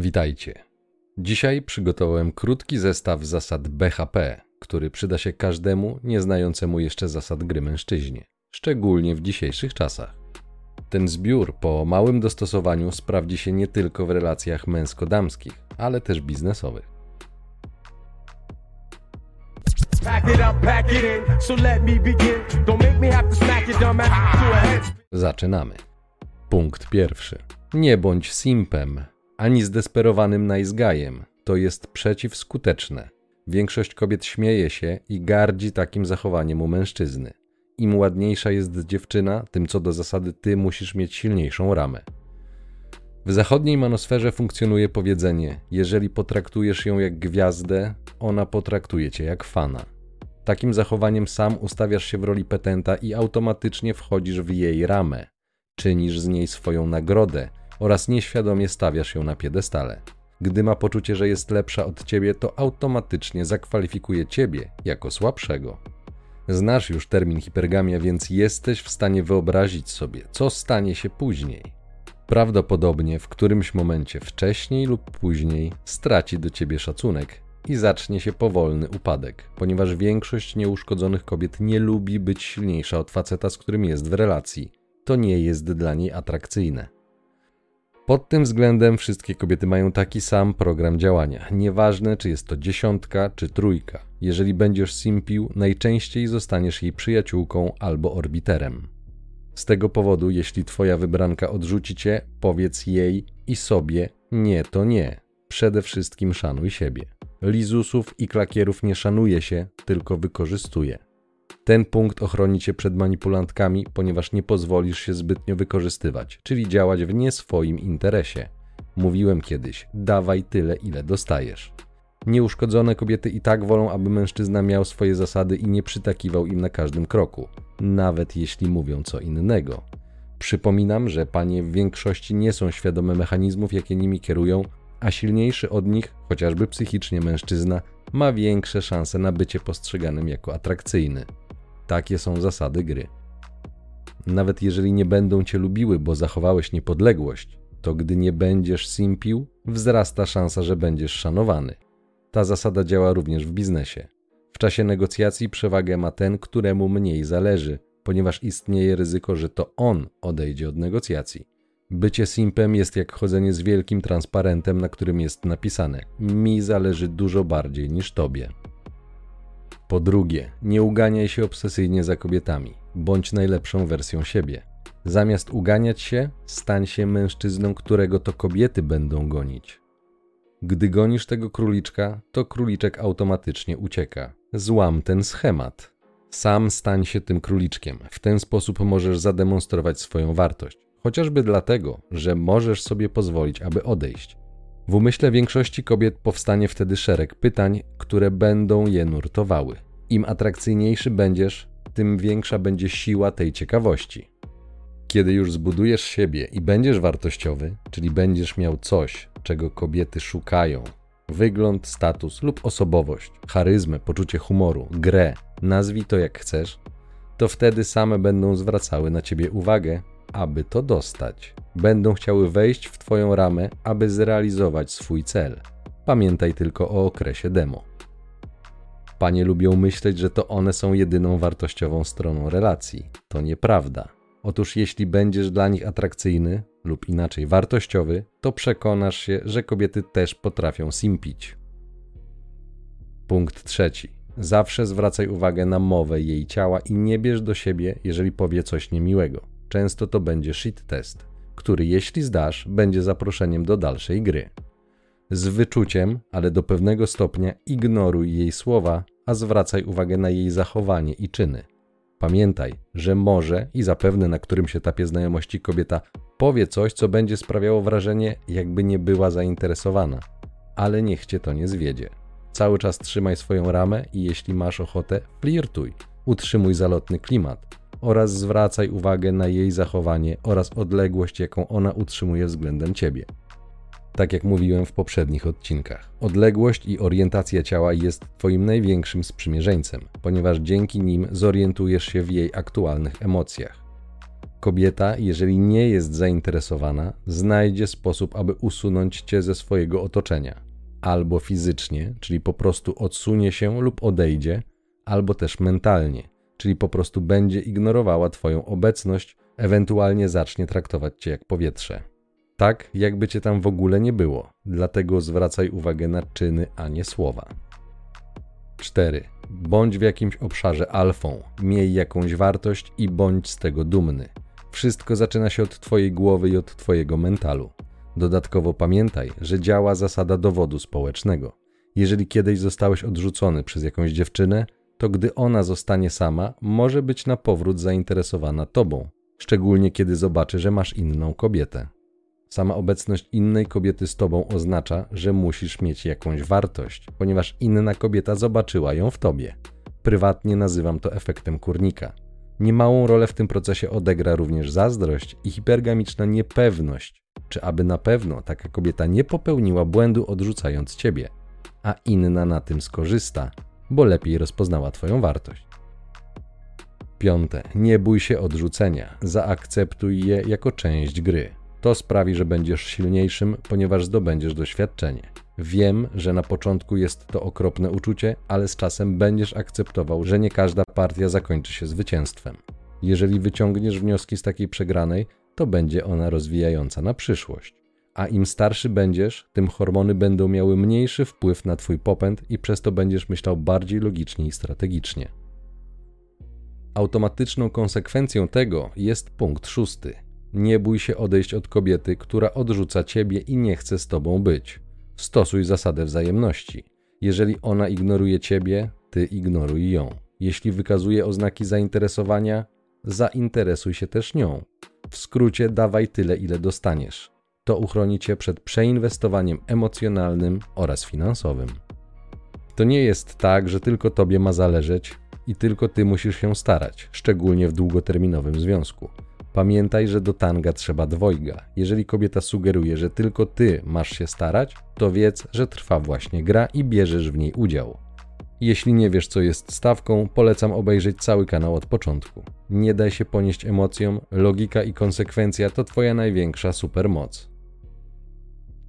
Witajcie. Dzisiaj przygotowałem krótki zestaw zasad BHP, który przyda się każdemu nieznającemu jeszcze zasad gry mężczyźnie, szczególnie w dzisiejszych czasach. Ten zbiór po małym dostosowaniu sprawdzi się nie tylko w relacjach męsko-damskich, ale też biznesowych. Zaczynamy. Punkt pierwszy. Nie bądź simpem, ani zdesperowanym najzgajem. To jest przeciwskuteczne. Większość kobiet śmieje się i gardzi takim zachowaniem u mężczyzny. Im ładniejsza jest dziewczyna, tym co do zasady ty musisz mieć silniejszą ramę. W zachodniej manosferze funkcjonuje powiedzenie: jeżeli potraktujesz ją jak gwiazdę, ona potraktuje cię jak fana. Takim zachowaniem sam ustawiasz się w roli petenta i automatycznie wchodzisz w jej ramę. Czynisz z niej swoją nagrodę oraz nieświadomie stawiasz ją na piedestale. Gdy ma poczucie, że jest lepsza od ciebie, to automatycznie zakwalifikuje ciebie jako słabszego. Znasz już termin hipergamia, więc jesteś w stanie wyobrazić sobie, co stanie się później. Prawdopodobnie w którymś momencie wcześniej lub później straci do ciebie szacunek i zacznie się powolny upadek, ponieważ większość nieuszkodzonych kobiet nie lubi być silniejsza od faceta, z którym jest w relacji. To nie jest dla niej atrakcyjne. Pod tym względem wszystkie kobiety mają taki sam program działania. Nieważne, czy jest to dziesiątka, czy trójka. Jeżeli będziesz simpił, najczęściej zostaniesz jej przyjaciółką albo orbiterem. Z tego powodu, jeśli twoja wybranka odrzuci cię, powiedz jej i sobie nie to nie. Przede wszystkim szanuj siebie. Lizusów i klakierów nie szanuje się, tylko wykorzystuje. Ten punkt ochroni cię przed manipulantkami, ponieważ nie pozwolisz się zbytnio wykorzystywać, czyli działać w nie swoim interesie. Mówiłem kiedyś: dawaj tyle, ile dostajesz. Nieuszkodzone kobiety i tak wolą, aby mężczyzna miał swoje zasady i nie przytakiwał im na każdym kroku, nawet jeśli mówią co innego. Przypominam, że panie w większości nie są świadome mechanizmów, jakie nimi kierują, a silniejszy od nich, chociażby psychicznie mężczyzna, ma większe szanse na bycie postrzeganym jako atrakcyjny. Takie są zasady gry. Nawet jeżeli nie będą cię lubiły, bo zachowałeś niepodległość, to gdy nie będziesz simpił, wzrasta szansa, że będziesz szanowany. Ta zasada działa również w biznesie. W czasie negocjacji przewagę ma ten, któremu mniej zależy, ponieważ istnieje ryzyko, że to on odejdzie od negocjacji. Bycie simpem jest jak chodzenie z wielkim transparentem, na którym jest napisane: Mi zależy dużo bardziej niż tobie. Po drugie, nie uganiaj się obsesyjnie za kobietami. Bądź najlepszą wersją siebie. Zamiast uganiać się, stań się mężczyzną, którego to kobiety będą gonić. Gdy gonisz tego króliczka, to króliczek automatycznie ucieka. Złam ten schemat. Sam stań się tym króliczkiem. W ten sposób możesz zademonstrować swoją wartość. Chociażby dlatego, że możesz sobie pozwolić, aby odejść. W umyśle większości kobiet powstanie wtedy szereg pytań, które będą je nurtowały. Im atrakcyjniejszy będziesz, tym większa będzie siła tej ciekawości. Kiedy już zbudujesz siebie i będziesz wartościowy, czyli będziesz miał coś, czego kobiety szukają wygląd, status lub osobowość, charyzmę, poczucie humoru, grę, nazwij to jak chcesz to wtedy same będą zwracały na ciebie uwagę aby to dostać. Będą chciały wejść w Twoją ramę, aby zrealizować swój cel. Pamiętaj tylko o okresie demo. Panie lubią myśleć, że to one są jedyną wartościową stroną relacji. To nieprawda. Otóż jeśli będziesz dla nich atrakcyjny lub inaczej wartościowy, to przekonasz się, że kobiety też potrafią simpić. Punkt trzeci. Zawsze zwracaj uwagę na mowę jej ciała i nie bierz do siebie, jeżeli powie coś niemiłego często to będzie shit test, który jeśli zdasz, będzie zaproszeniem do dalszej gry. Z wyczuciem, ale do pewnego stopnia ignoruj jej słowa, a zwracaj uwagę na jej zachowanie i czyny. Pamiętaj, że może i zapewne na którymś etapie znajomości kobieta powie coś, co będzie sprawiało wrażenie, jakby nie była zainteresowana, ale niech cię to nie zwiedzie. Cały czas trzymaj swoją ramę i jeśli masz ochotę, flirtuj. Utrzymuj zalotny klimat oraz zwracaj uwagę na jej zachowanie oraz odległość, jaką ona utrzymuje względem ciebie. Tak jak mówiłem w poprzednich odcinkach, odległość i orientacja ciała jest Twoim największym sprzymierzeńcem, ponieważ dzięki nim zorientujesz się w jej aktualnych emocjach. kobieta, jeżeli nie jest zainteresowana, znajdzie sposób, aby usunąć cię ze swojego otoczenia. Albo fizycznie, czyli po prostu odsunie się lub odejdzie, albo też mentalnie, czyli po prostu będzie ignorowała Twoją obecność, ewentualnie zacznie traktować Cię jak powietrze. Tak, jakby Cię tam w ogóle nie było, dlatego zwracaj uwagę na czyny, a nie słowa. 4. Bądź w jakimś obszarze alfą, miej jakąś wartość i bądź z tego dumny. Wszystko zaczyna się od Twojej głowy i od Twojego mentalu. Dodatkowo pamiętaj, że działa zasada dowodu społecznego. Jeżeli kiedyś zostałeś odrzucony przez jakąś dziewczynę, to gdy ona zostanie sama, może być na powrót zainteresowana tobą, szczególnie kiedy zobaczy, że masz inną kobietę. Sama obecność innej kobiety z tobą oznacza, że musisz mieć jakąś wartość, ponieważ inna kobieta zobaczyła ją w tobie. Prywatnie nazywam to efektem kurnika. Niemałą rolę w tym procesie odegra również zazdrość i hipergamiczna niepewność, czy aby na pewno taka kobieta nie popełniła błędu odrzucając ciebie, a inna na tym skorzysta, bo lepiej rozpoznała Twoją wartość. Piąte. Nie bój się odrzucenia. Zaakceptuj je jako część gry. To sprawi, że będziesz silniejszym, ponieważ zdobędziesz doświadczenie. Wiem, że na początku jest to okropne uczucie, ale z czasem będziesz akceptował, że nie każda partia zakończy się zwycięstwem. Jeżeli wyciągniesz wnioski z takiej przegranej, to będzie ona rozwijająca na przyszłość a im starszy będziesz, tym hormony będą miały mniejszy wpływ na Twój popęd i przez to będziesz myślał bardziej logicznie i strategicznie. Automatyczną konsekwencją tego jest punkt szósty. Nie bój się odejść od kobiety, która odrzuca Ciebie i nie chce z Tobą być. Stosuj zasadę wzajemności. Jeżeli ona ignoruje Ciebie, Ty ignoruj ją. Jeśli wykazuje oznaki zainteresowania, zainteresuj się też nią. W skrócie dawaj tyle, ile dostaniesz to uchroni cię przed przeinwestowaniem emocjonalnym oraz finansowym. To nie jest tak, że tylko tobie ma zależeć i tylko ty musisz się starać, szczególnie w długoterminowym związku. Pamiętaj, że do tanga trzeba dwojga. Jeżeli kobieta sugeruje, że tylko ty masz się starać, to wiedz, że trwa właśnie gra i bierzesz w niej udział. Jeśli nie wiesz, co jest stawką, polecam obejrzeć cały kanał od początku. Nie daj się ponieść emocjom, logika i konsekwencja to Twoja największa supermoc.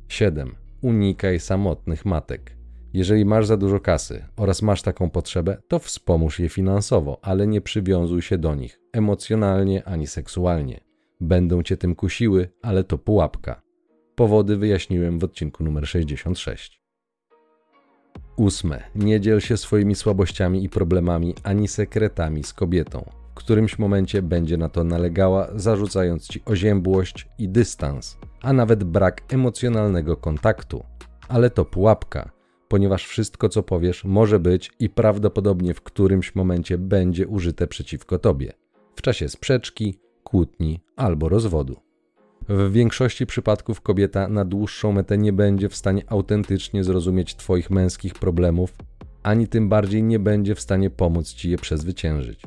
7. Unikaj samotnych matek. Jeżeli masz za dużo kasy oraz masz taką potrzebę, to wspomóż je finansowo, ale nie przywiązuj się do nich emocjonalnie ani seksualnie. Będą cię tym kusiły, ale to pułapka. Powody wyjaśniłem w odcinku numer 66. Ósme. Nie dziel się swoimi słabościami i problemami ani sekretami z kobietą. W którymś momencie będzie na to nalegała, zarzucając ci oziębłość i dystans, a nawet brak emocjonalnego kontaktu. Ale to pułapka, ponieważ wszystko, co powiesz, może być i prawdopodobnie w którymś momencie będzie użyte przeciwko tobie w czasie sprzeczki, kłótni albo rozwodu. W większości przypadków kobieta na dłuższą metę nie będzie w stanie autentycznie zrozumieć Twoich męskich problemów, ani tym bardziej nie będzie w stanie pomóc Ci je przezwyciężyć.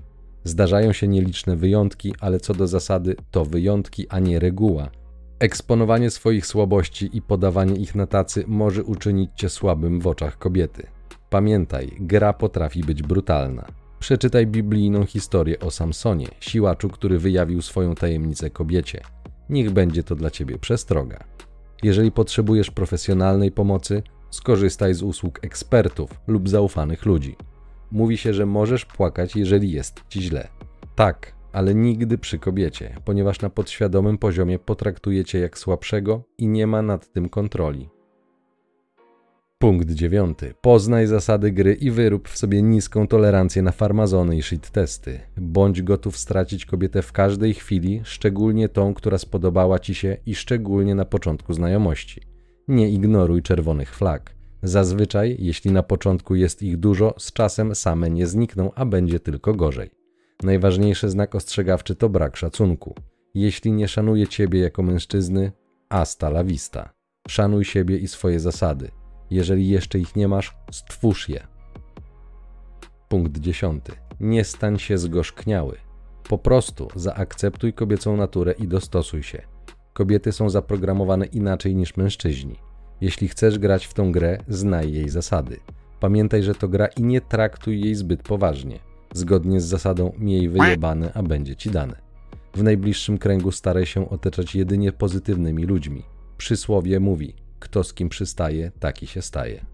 Zdarzają się nieliczne wyjątki, ale co do zasady to wyjątki, a nie reguła. Eksponowanie swoich słabości i podawanie ich na tacy może uczynić cię słabym w oczach kobiety. Pamiętaj, gra potrafi być brutalna. Przeczytaj biblijną historię o Samsonie, siłaczu, który wyjawił swoją tajemnicę kobiecie. Niech będzie to dla ciebie przestroga. Jeżeli potrzebujesz profesjonalnej pomocy, skorzystaj z usług ekspertów lub zaufanych ludzi. Mówi się, że możesz płakać, jeżeli jest ci źle. Tak, ale nigdy przy kobiecie, ponieważ na podświadomym poziomie potraktuje cię jak słabszego i nie ma nad tym kontroli. Punkt dziewiąty. Poznaj zasady gry i wyrób w sobie niską tolerancję na farmazony i shit testy. Bądź gotów stracić kobietę w każdej chwili, szczególnie tą, która spodobała ci się i szczególnie na początku znajomości. Nie ignoruj czerwonych flag. Zazwyczaj, jeśli na początku jest ich dużo, z czasem same nie znikną, a będzie tylko gorzej. Najważniejszy znak ostrzegawczy to brak szacunku. Jeśli nie szanuje ciebie jako mężczyzny, hasta la vista. Szanuj siebie i swoje zasady. Jeżeli jeszcze ich nie masz, stwórz je. Punkt dziesiąty. Nie stań się zgorzkniały. Po prostu zaakceptuj kobiecą naturę i dostosuj się. Kobiety są zaprogramowane inaczej niż mężczyźni. Jeśli chcesz grać w tą grę, znaj jej zasady. Pamiętaj, że to gra i nie traktuj jej zbyt poważnie. Zgodnie z zasadą miej wyjebane, a będzie ci dane. W najbliższym kręgu staraj się otaczać jedynie pozytywnymi ludźmi. Przysłowie mówi: kto z kim przystaje, taki się staje.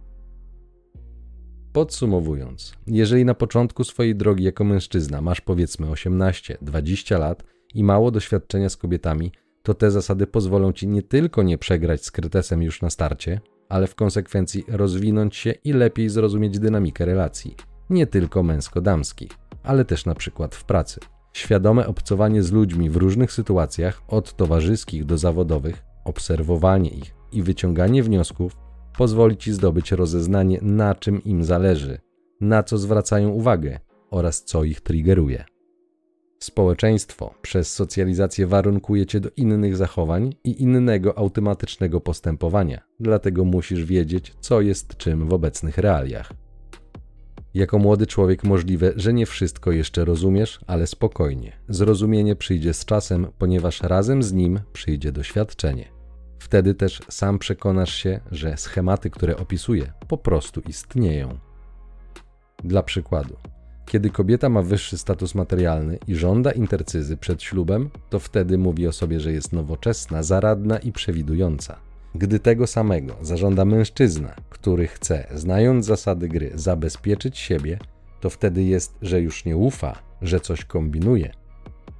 Podsumowując, jeżeli na początku swojej drogi jako mężczyzna masz powiedzmy 18-20 lat i mało doświadczenia z kobietami, to te zasady pozwolą ci nie tylko nie przegrać z krytesem już na starcie, ale w konsekwencji rozwinąć się i lepiej zrozumieć dynamikę relacji, nie tylko męsko-damskich, ale też na przykład w pracy. Świadome obcowanie z ludźmi w różnych sytuacjach, od towarzyskich do zawodowych, obserwowanie ich i wyciąganie wniosków pozwoli ci zdobyć rozeznanie, na czym im zależy, na co zwracają uwagę oraz co ich triggeruje. Społeczeństwo przez socjalizację warunkuje cię do innych zachowań i innego automatycznego postępowania, dlatego musisz wiedzieć, co jest czym w obecnych realiach. Jako młody człowiek możliwe, że nie wszystko jeszcze rozumiesz, ale spokojnie. Zrozumienie przyjdzie z czasem, ponieważ razem z nim przyjdzie doświadczenie. Wtedy też sam przekonasz się, że schematy, które opisuję, po prostu istnieją. Dla przykładu, kiedy kobieta ma wyższy status materialny i żąda intercyzy przed ślubem, to wtedy mówi o sobie, że jest nowoczesna, zaradna i przewidująca. Gdy tego samego zażąda mężczyzna, który chce, znając zasady gry, zabezpieczyć siebie, to wtedy jest, że już nie ufa, że coś kombinuje.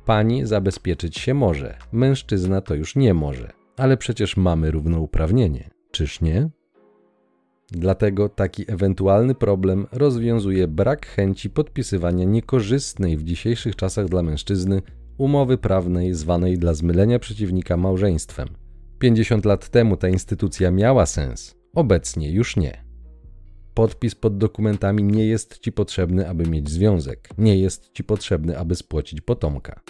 Pani zabezpieczyć się może, mężczyzna to już nie może, ale przecież mamy równouprawnienie, czyż nie? Dlatego taki ewentualny problem rozwiązuje brak chęci podpisywania niekorzystnej w dzisiejszych czasach dla mężczyzny umowy prawnej zwanej dla zmylenia przeciwnika małżeństwem. 50 lat temu ta instytucja miała sens, obecnie już nie. Podpis pod dokumentami nie jest ci potrzebny, aby mieć związek, nie jest ci potrzebny, aby spłocić potomka.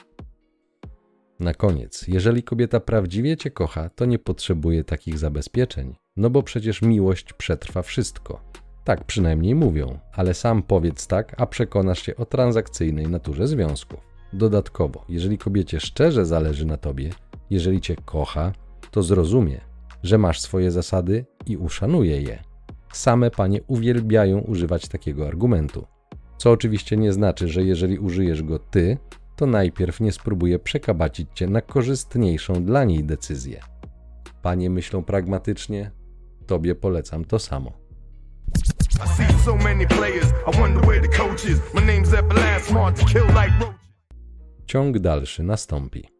Na koniec, jeżeli kobieta prawdziwie cię kocha, to nie potrzebuje takich zabezpieczeń, no bo przecież miłość przetrwa wszystko. Tak przynajmniej mówią, ale sam powiedz tak, a przekonasz się o transakcyjnej naturze związków. Dodatkowo, jeżeli kobiecie szczerze zależy na tobie, jeżeli cię kocha, to zrozumie, że masz swoje zasady i uszanuje je. Same panie uwielbiają używać takiego argumentu. Co oczywiście nie znaczy, że jeżeli użyjesz go ty, to najpierw nie spróbuje przekabacić cię na korzystniejszą dla niej decyzję. Panie myślą pragmatycznie, tobie polecam to samo. Ciąg dalszy nastąpi.